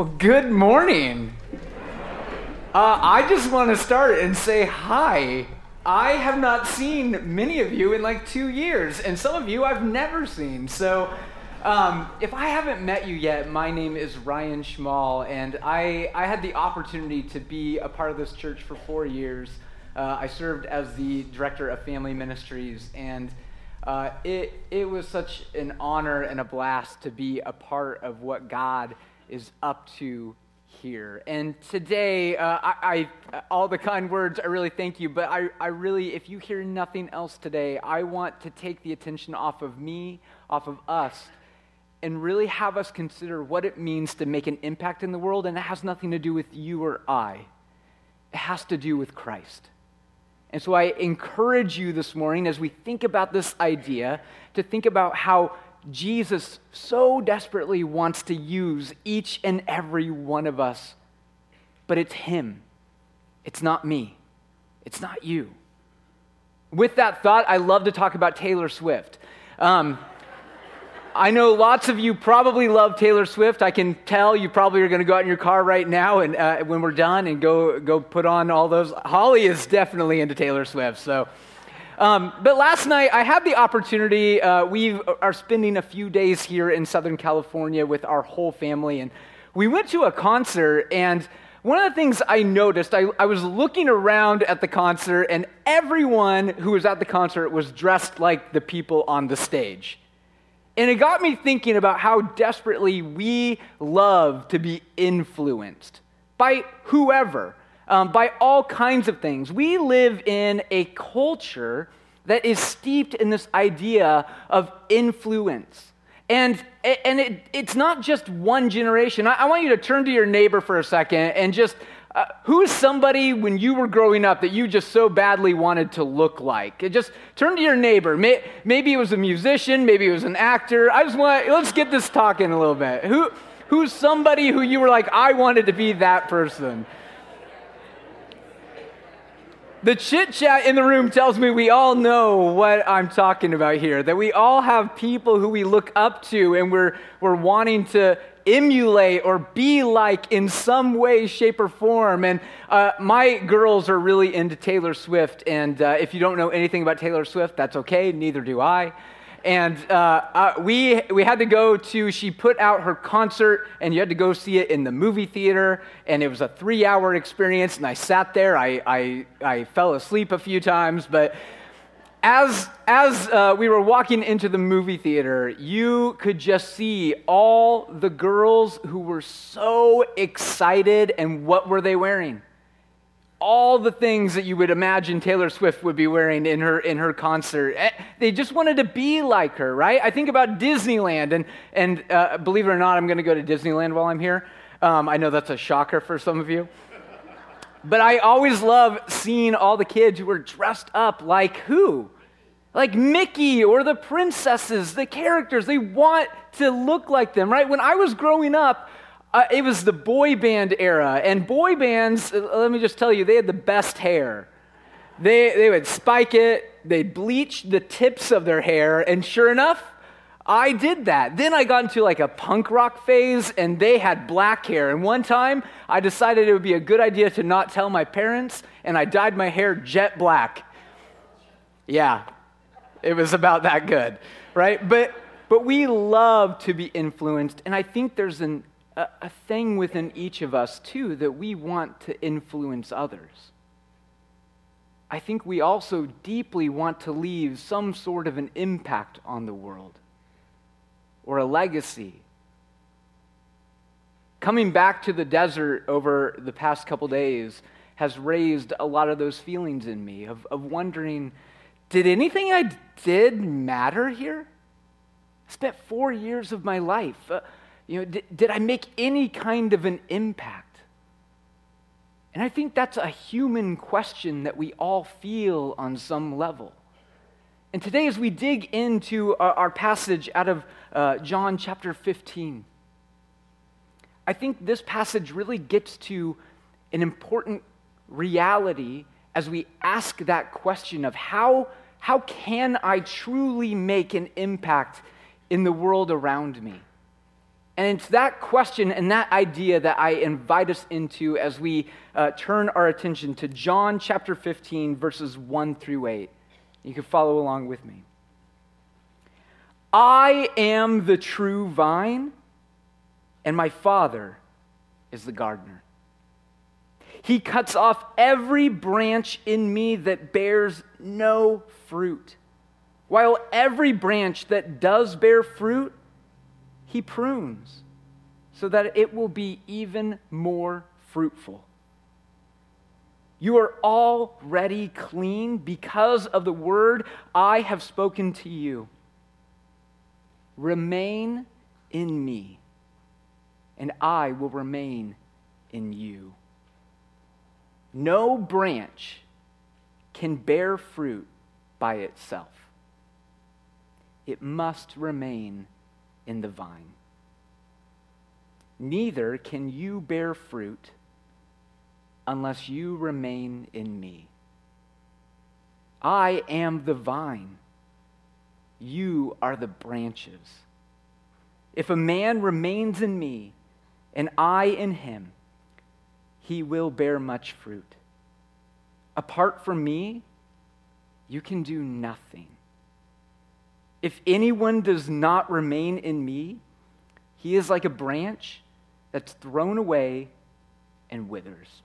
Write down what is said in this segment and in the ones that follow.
Well, good morning. Uh, I just want to start and say hi. I have not seen many of you in like two years, and some of you I've never seen. So, um, if I haven't met you yet, my name is Ryan Schmall, and I, I had the opportunity to be a part of this church for four years. Uh, I served as the director of family ministries, and uh, it, it was such an honor and a blast to be a part of what God is up to here. And today, uh, I, I, all the kind words, I really thank you, but I, I really, if you hear nothing else today, I want to take the attention off of me, off of us, and really have us consider what it means to make an impact in the world. And it has nothing to do with you or I, it has to do with Christ. And so I encourage you this morning as we think about this idea to think about how Jesus so desperately wants to use each and every one of us, but it's Him. It's not me. It's not you. With that thought, I love to talk about Taylor Swift. Um, I know lots of you probably love Taylor Swift. I can tell you probably are going to go out in your car right now and uh, when we're done and go go put on all those. Holly is definitely into Taylor Swift, so um, but last night, I had the opportunity. Uh, we are spending a few days here in Southern California with our whole family, and we went to a concert. And one of the things I noticed, I, I was looking around at the concert, and everyone who was at the concert was dressed like the people on the stage. And it got me thinking about how desperately we love to be influenced by whoever um, by all kinds of things. We live in a culture that is steeped in this idea of influence. And, and it, it's not just one generation. I, I, want you to turn to your neighbor for a second and just uh, who's somebody when you were growing up that you just so badly wanted to look like? Just turn to your neighbor. May, maybe it was a musician, maybe it was an actor. I just want, let's get this talking a little bit. Who, who's somebody who you were like, I wanted to be that person? The chit chat in the room tells me we all know what I'm talking about here, that we all have people who we look up to and we're, we're wanting to emulate or be like in some way, shape, or form. And uh, my girls are really into Taylor Swift. And uh, if you don't know anything about Taylor Swift, that's okay, neither do I. And uh, uh, we, we had to go to, she put out her concert, and you had to go see it in the movie theater. And it was a three hour experience. And I sat there, I, I, I fell asleep a few times. But as, as uh, we were walking into the movie theater, you could just see all the girls who were so excited. And what were they wearing? All the things that you would imagine Taylor Swift would be wearing in her in her concert. Eh, they just wanted to be like her, right? I think about Disneyland, and and uh, believe it or not, I'm going to go to Disneyland while I'm here. Um, I know that's a shocker for some of you, but I always love seeing all the kids who are dressed up like who. Like Mickey or the princesses, the characters, they want to look like them, right? When I was growing up, uh, it was the boy band era. And boy bands, uh, let me just tell you, they had the best hair. They, they would spike it, they'd bleach the tips of their hair, and sure enough, I did that. Then I got into like a punk rock phase, and they had black hair. And one time, I decided it would be a good idea to not tell my parents, and I dyed my hair jet black. Yeah, it was about that good, right? But but we love to be influenced, and I think there's an a, a thing within each of us, too, that we want to influence others. I think we also deeply want to leave some sort of an impact on the world or a legacy. Coming back to the desert over the past couple days has raised a lot of those feelings in me of, of wondering did anything I did matter here? I spent four years of my life. Uh, you know, did, did I make any kind of an impact? And I think that's a human question that we all feel on some level. And today, as we dig into our, our passage out of uh, John chapter 15, I think this passage really gets to an important reality as we ask that question of how, how can I truly make an impact in the world around me? And it's that question and that idea that I invite us into as we uh, turn our attention to John chapter 15, verses 1 through 8. You can follow along with me. I am the true vine, and my Father is the gardener. He cuts off every branch in me that bears no fruit, while every branch that does bear fruit, he prunes so that it will be even more fruitful. You are already clean because of the word I have spoken to you. Remain in me, and I will remain in you. No branch can bear fruit by itself, it must remain in the vine. Neither can you bear fruit unless you remain in me. I am the vine, you are the branches. If a man remains in me and I in him, he will bear much fruit. Apart from me, you can do nothing. If anyone does not remain in me, he is like a branch that's thrown away and withers.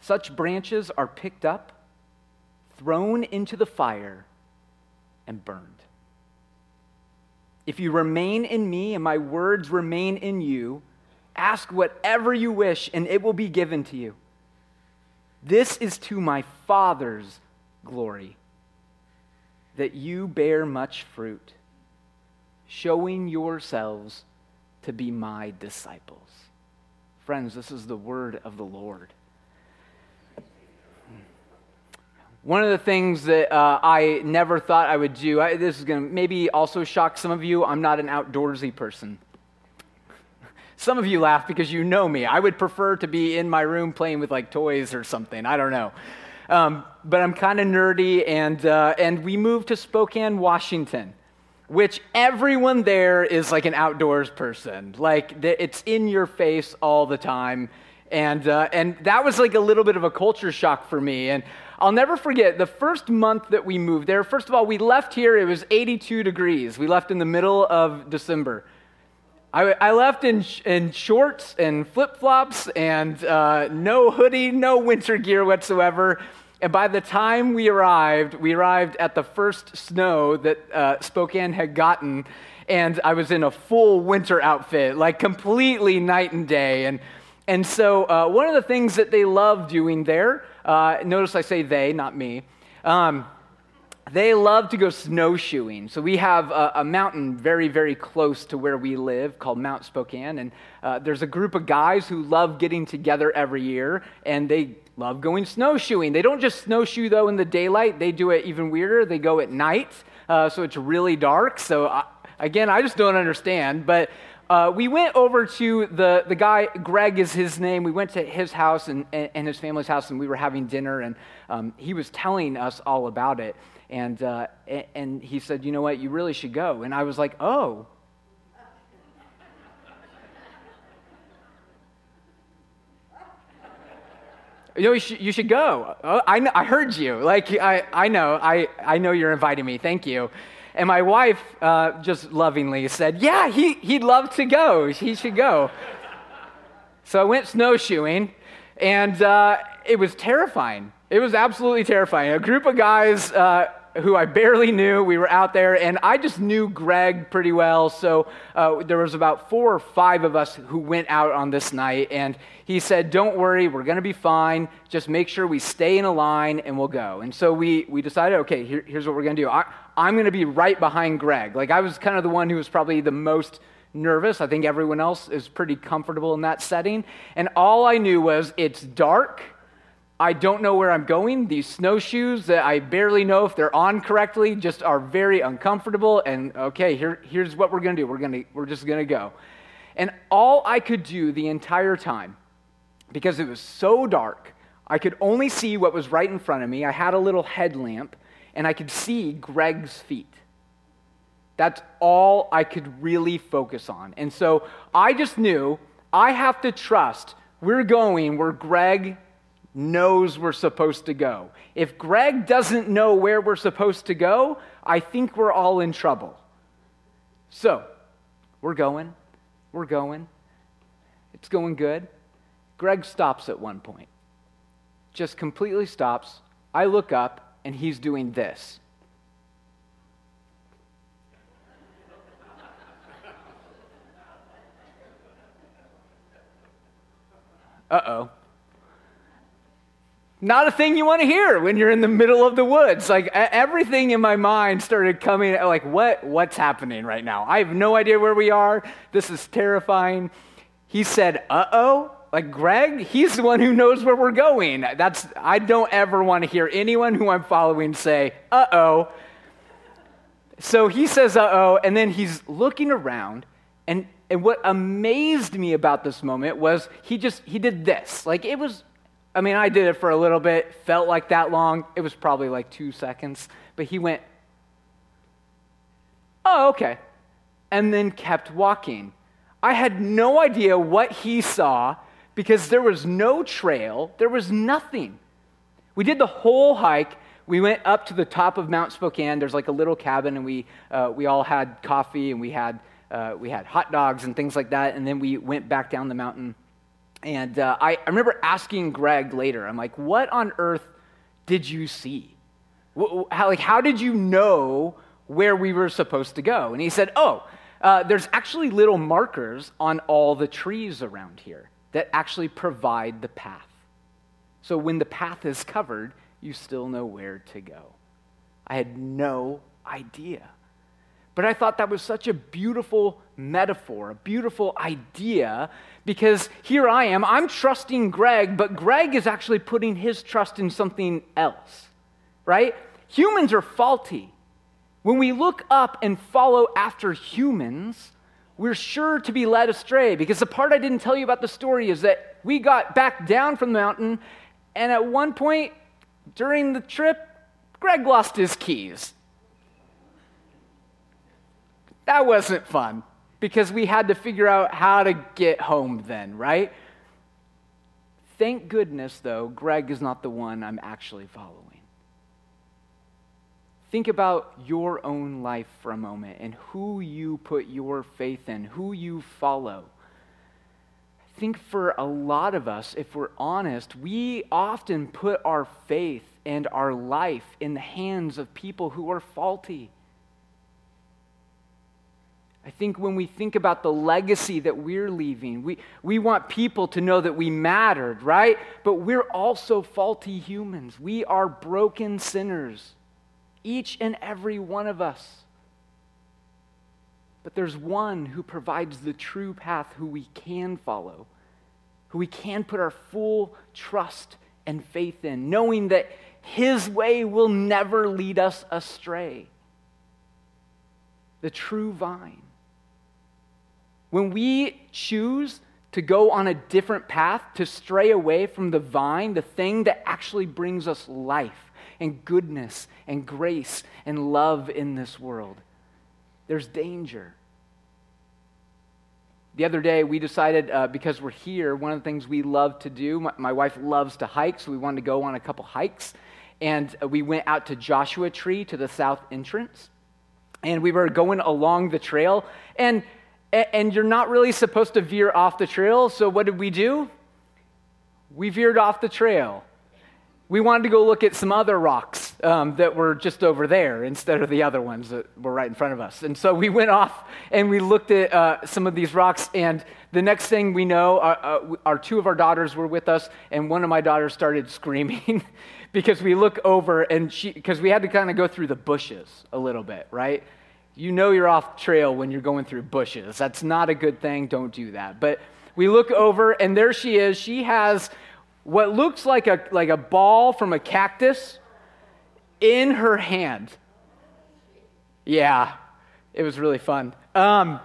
Such branches are picked up, thrown into the fire, and burned. If you remain in me and my words remain in you, ask whatever you wish and it will be given to you. This is to my Father's glory that you bear much fruit, showing yourselves to be my disciples. Friends, this is the word of the Lord. One of the things that uh, I never thought I would do, I, this is going to maybe also shock some of you, I'm not an outdoorsy person. Some of you laugh because you know me. I would prefer to be in my room playing with like toys or something. I don't know. Um, but I'm kind of nerdy, and, uh, and we moved to Spokane, Washington, which everyone there is like an outdoors person. Like, it's in your face all the time. And, uh, and that was like a little bit of a culture shock for me. And I'll never forget the first month that we moved there. First of all, we left here, it was 82 degrees. We left in the middle of December. I, I left in, in shorts and flip flops and uh, no hoodie, no winter gear whatsoever. And by the time we arrived, we arrived at the first snow that uh, Spokane had gotten, and I was in a full winter outfit, like completely night and day. And, and so, uh, one of the things that they love doing there, uh, notice I say they, not me, um, they love to go snowshoeing. So we have a, a, mountain very, very close to where we live called Mount Spokane. And uh, there's a group of guys who love getting together every year, and they love going snowshoeing. They don't just snowshoe, though, in the daylight, they do it even weirder. They go at night, uh, so it's really dark. So, I, again, I just don't understand. But uh, we went over to the, the guy, Greg is his name. We went to his house and, and, and his family's house, and we were having dinner, and um, he was telling us all about it. And, uh, and he said, You know what? You really should go. And I was like, Oh. You know, you should, you should go. Oh, I, I heard you. Like, I, I know. I, I know you're inviting me. Thank you. And my wife uh, just lovingly said, Yeah, he, he'd love to go. He should go. so I went snowshoeing, and uh, it was terrifying. It was absolutely terrifying. A group of guys uh, who I barely knew, we were out there, and I just knew Greg pretty well. So uh, there was about four or five of us who went out on this night, and he said, "Don't worry, we're going to be fine. Just make sure we stay in a line, and we'll go." And so we we decided, okay, here, here's what we're going to do. I, I'm going to be right behind Greg. Like I was kind of the one who was probably the most nervous. I think everyone else is pretty comfortable in that setting. And all I knew was it's dark I don't know where I'm going. These snowshoes that I barely know if they're on correctly just are very uncomfortable. And okay, here, here's what we're going to do we're, gonna, we're just going to go. And all I could do the entire time, because it was so dark, I could only see what was right in front of me. I had a little headlamp, and I could see Greg's feet. That's all I could really focus on. And so I just knew I have to trust we're going where Greg knows we're supposed to go. If Greg doesn't know where we're supposed to go, I think we're all in trouble. So, we're going, we're going, it's going good. Greg stops at one point, just completely stops. I look up, and he's doing this. Uh oh. Not a thing you want to hear when you're in the middle of the woods. Like everything in my mind started coming like what what's happening right now? I have no idea where we are. This is terrifying. He said, "Uh-oh." Like Greg, he's the one who knows where we're going. That's I don't ever want to hear anyone who I'm following say, "Uh-oh." So he says, "Uh-oh," and then he's looking around and and what amazed me about this moment was he just he did this like it was i mean i did it for a little bit felt like that long. It was probably like two seconds but he went oh okay and then kept walking. I had no idea what he saw because there was no trail there was nothing. We did the whole hike. We went up to the top of mount spokane. There's like a little cabin and we, uh, we all had coffee and we had uh, we had hot dogs and things like that, and then we went back down the mountain. And uh, I, I remember asking Greg later, I'm like, what on earth did you see? How, like, how did you know where we were supposed to go? And he said, oh, uh, there's actually little markers on all the trees around here that actually provide the path. So when the path is covered, you still know where to go. I had no idea. But I thought that was such a beautiful metaphor, a beautiful idea, because here I am, I'm trusting Greg, but Greg is actually putting his trust in something else, right? Humans are faulty. When we look up and follow after humans, we're sure to be led astray because the part I didn't tell you about the story is that we got back down from the mountain, and at one point during the trip, Greg lost his keys. That wasn't fun because we had to figure out how to get home then, right? Thank goodness, though, Greg is not the one I'm actually following. Think about your own life for a moment and who you put your faith in, who you follow. I think for a lot of us, if we're honest, we often put our faith and our life in the hands of people who are faulty. I think when we think about the legacy that we're leaving, we, we want people to know that we mattered, right? But we're also faulty humans. We are broken sinners, each and every one of us. But there's one who provides the true path who we can follow, who we can put our full trust and faith in, knowing that his way will never lead us astray. The true vine. When we choose to go on a different path, to stray away from the vine, the thing that actually brings us life and goodness and grace and love in this world, there's danger. The other day, we decided uh, because we're here, one of the things we love to do, my, my, wife loves to hike, so we wanted to go on a couple hikes. And uh, we went out to Joshua Tree to the south entrance. And we were going along the trail. And and you're not really supposed to veer off the trail. So, what did we do? We veered off the trail. We wanted to go look at some other rocks um, that were just over there instead of the other ones that were right in front of us. And so we went off and we looked at uh, some of these rocks. And the next thing we know, uh, uh, our two of our daughters were with us, and one of my daughters started screaming because we look over and she, because we had to kind of go through the bushes a little bit, right? You know you're off trail when you're going through bushes. That's not a good thing. Don't do that. But we look over, and there she is. She has what looks like a, like a ball from a cactus in her hand. Yeah, it was really fun. Um,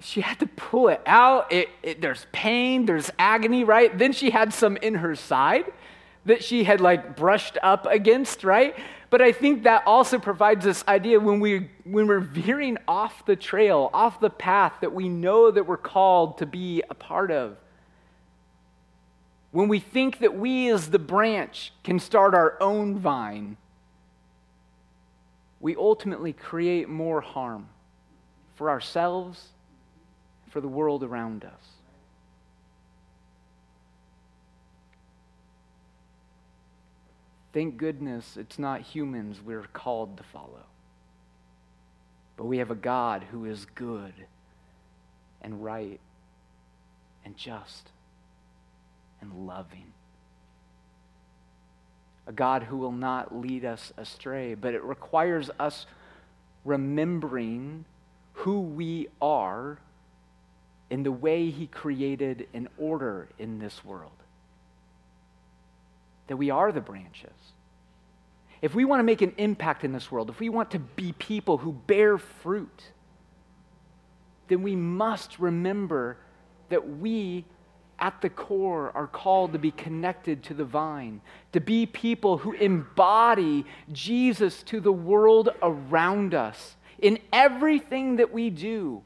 she had to pull it out. It, it, there's pain, there's agony, right? Then she had some in her side that she had like brushed up against, right? But I think that also provides this idea when, we, when we're veering off the trail, off the path that we know that we're called to be a part of. When we think that we, as the branch, can start our own vine, we ultimately create more harm for ourselves, for the world around us. Thank goodness it's not humans we're called to follow. But we have a God who is good and right and just and loving. A God who will not lead us astray, but it requires us remembering who we are in the way He created an order in this world that we are the branches. If we want to make an impact in this world, if we want to be people who bear fruit, then we must remember that we, at the core, are called to be connected to the vine, to be people who embody Jesus to the world around us in everything that we do.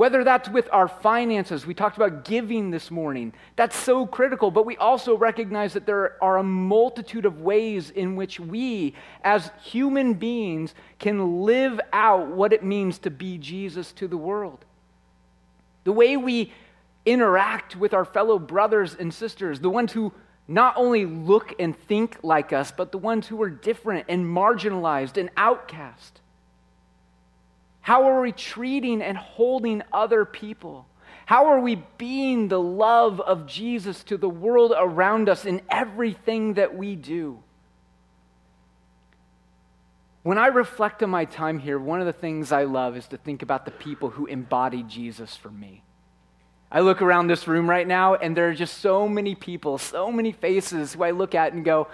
Whether that's with our finances, we talked about giving this morning. That's so critical, but we also recognize that there are a multitude of ways in which we, as human beings, can live out what it means to be Jesus to the world. The way we interact with our fellow brothers and sisters, the ones who not only look and think like us, but the ones who are different and marginalized and outcast. How are we treating and holding other people? How are we being the love of Jesus to the world around us in everything that we do? When I reflect on my time here, one of the things I love is to think about the people who embody Jesus for me. I look around this room right now, and there are just so many people, so many faces who I look at and go,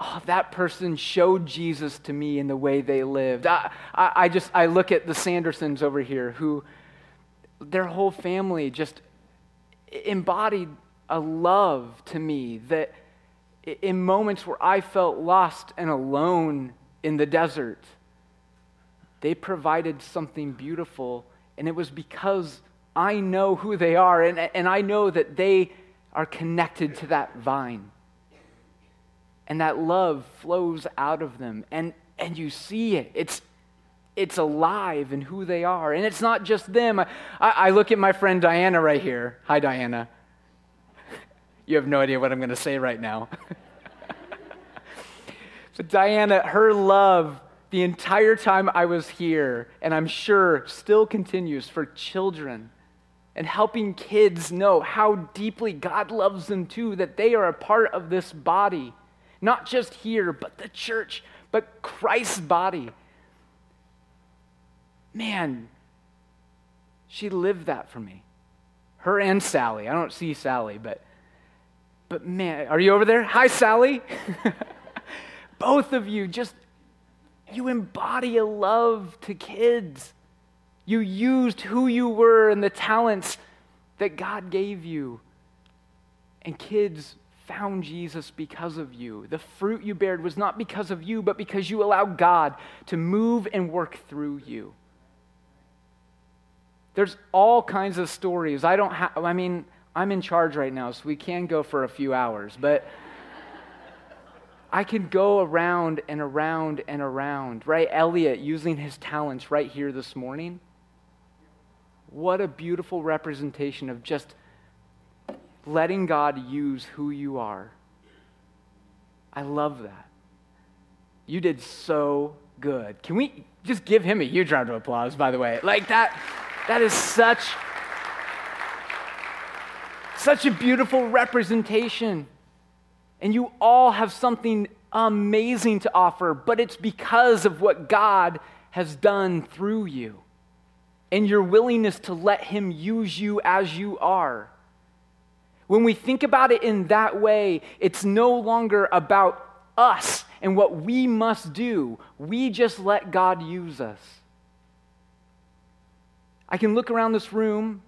oh, that person showed Jesus to me in the way they lived. I, I, I, just, I look at the Sandersons over here who, their whole family just embodied a love to me that in moments where I felt lost and alone in the desert, they provided something beautiful. And it was because I know who they are and, and I know that they are connected to that vine and that love flows out of them. And and you see it. It's it's alive in who they are. And it's not just them. I, I look at my friend diana right here. Hi diana. You have no idea what i'm going to say right now. But diana her love the entire time i was here and i'm sure still continues for children and helping kids know how deeply god loves them too that they are a part of this body not just here, but the church, but Christ's body. Man, she lived that for me. Her and Sally. I don't see Sally, but but man, are you over there? Hi, Sally. Both of you just you embody a love to kids. You used who you were and the talents that God gave you. And kids found Jesus because of you. The fruit you bared was not because of you, but because you allowed God to move and work through you. There's all kinds of stories. I don't have, I mean, I'm in charge right now, so we can go for a few hours, but I can go around and around and around, right? Elliot using his talents right here this morning. What a beautiful representation of just letting God use who you are. I love that. You did so good. Can we just give him a huge round of applause, by the way? Like that, that is such, such a beautiful representation. And you all have something amazing to offer, but it's because of what God has done through you and your willingness to let Him use you as you are. When we think about it in that way, it's no longer about us and what we must do. We just let God use us. I can look around this room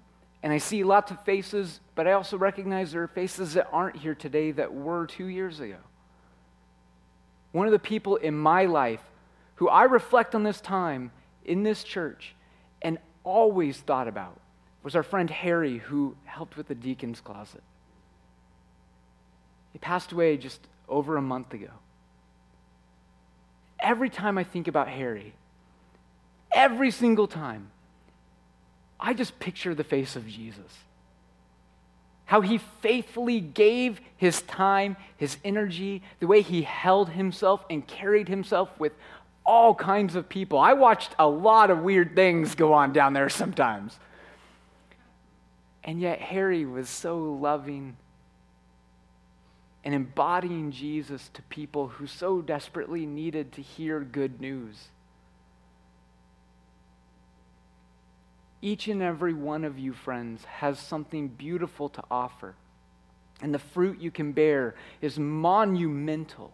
and I see lots of faces, but I also recognize there are faces that aren't here today that were two years ago. one of the people in my life who I reflect on this time in this church and always thought about was our friend Harry, who helped with the deacon's closet. He passed away just over a month ago. Every time I think about Harry, every single time, I just picture the face of Jesus. How he faithfully gave his time, his energy, the way he held himself and carried himself with all kinds of people. I watched a lot of weird things go on down there sometimes. And yet, Harry was so loving and embodying Jesus to people who so desperately needed to hear good news. Each and every one of you, friends, has something beautiful to offer. And the fruit you can bear is monumental.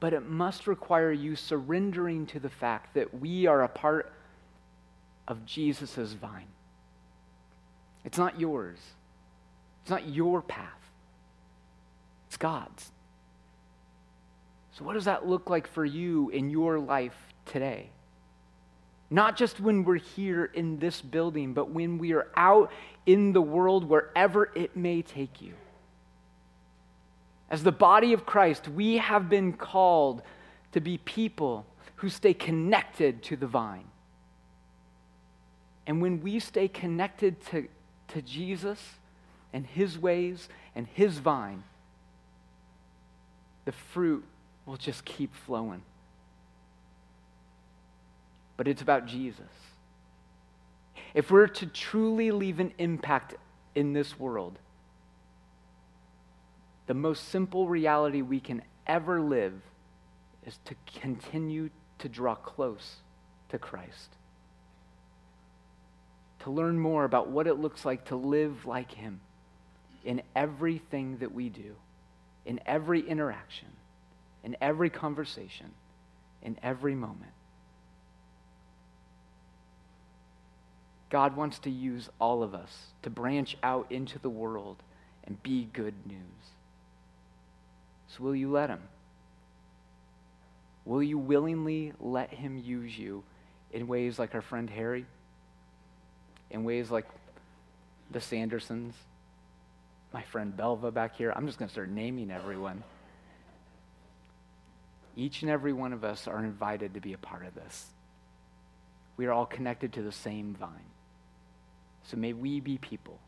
But it must require you surrendering to the fact that we are a part of Jesus' vine. It's not yours, it's not your path, it's God's. So, what does that look like for you in your life today? Not just when we're here in this building, but when we are out in the world, wherever it may take you. As the body of Christ, we have been called to be people who stay connected to the vine. And when we stay connected to, to Jesus and his ways and his vine, the fruit will just keep flowing but it's about Jesus. If we're to truly leave an impact in this world, the most simple reality we can ever live is to continue to draw close to Christ. To learn more about what it looks like to live like Him in everything that we do, in every interaction, in every conversation, in every moment. God wants to use all of us to branch out into the world and be good news. So, will you let Him? Will you willingly let Him use you in ways like our friend Harry? In ways like the Sandersons? My friend Belva back here? I'm just going to start naming everyone. Each and every one of us are invited to be a part of this. We are all connected to the same vine. So may we be people.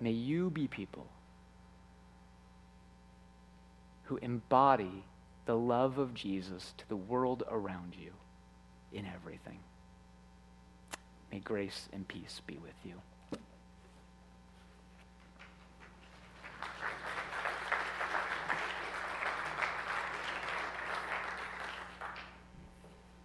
May you be people who embody the love of Jesus to the world around you in everything. May grace and peace be with you.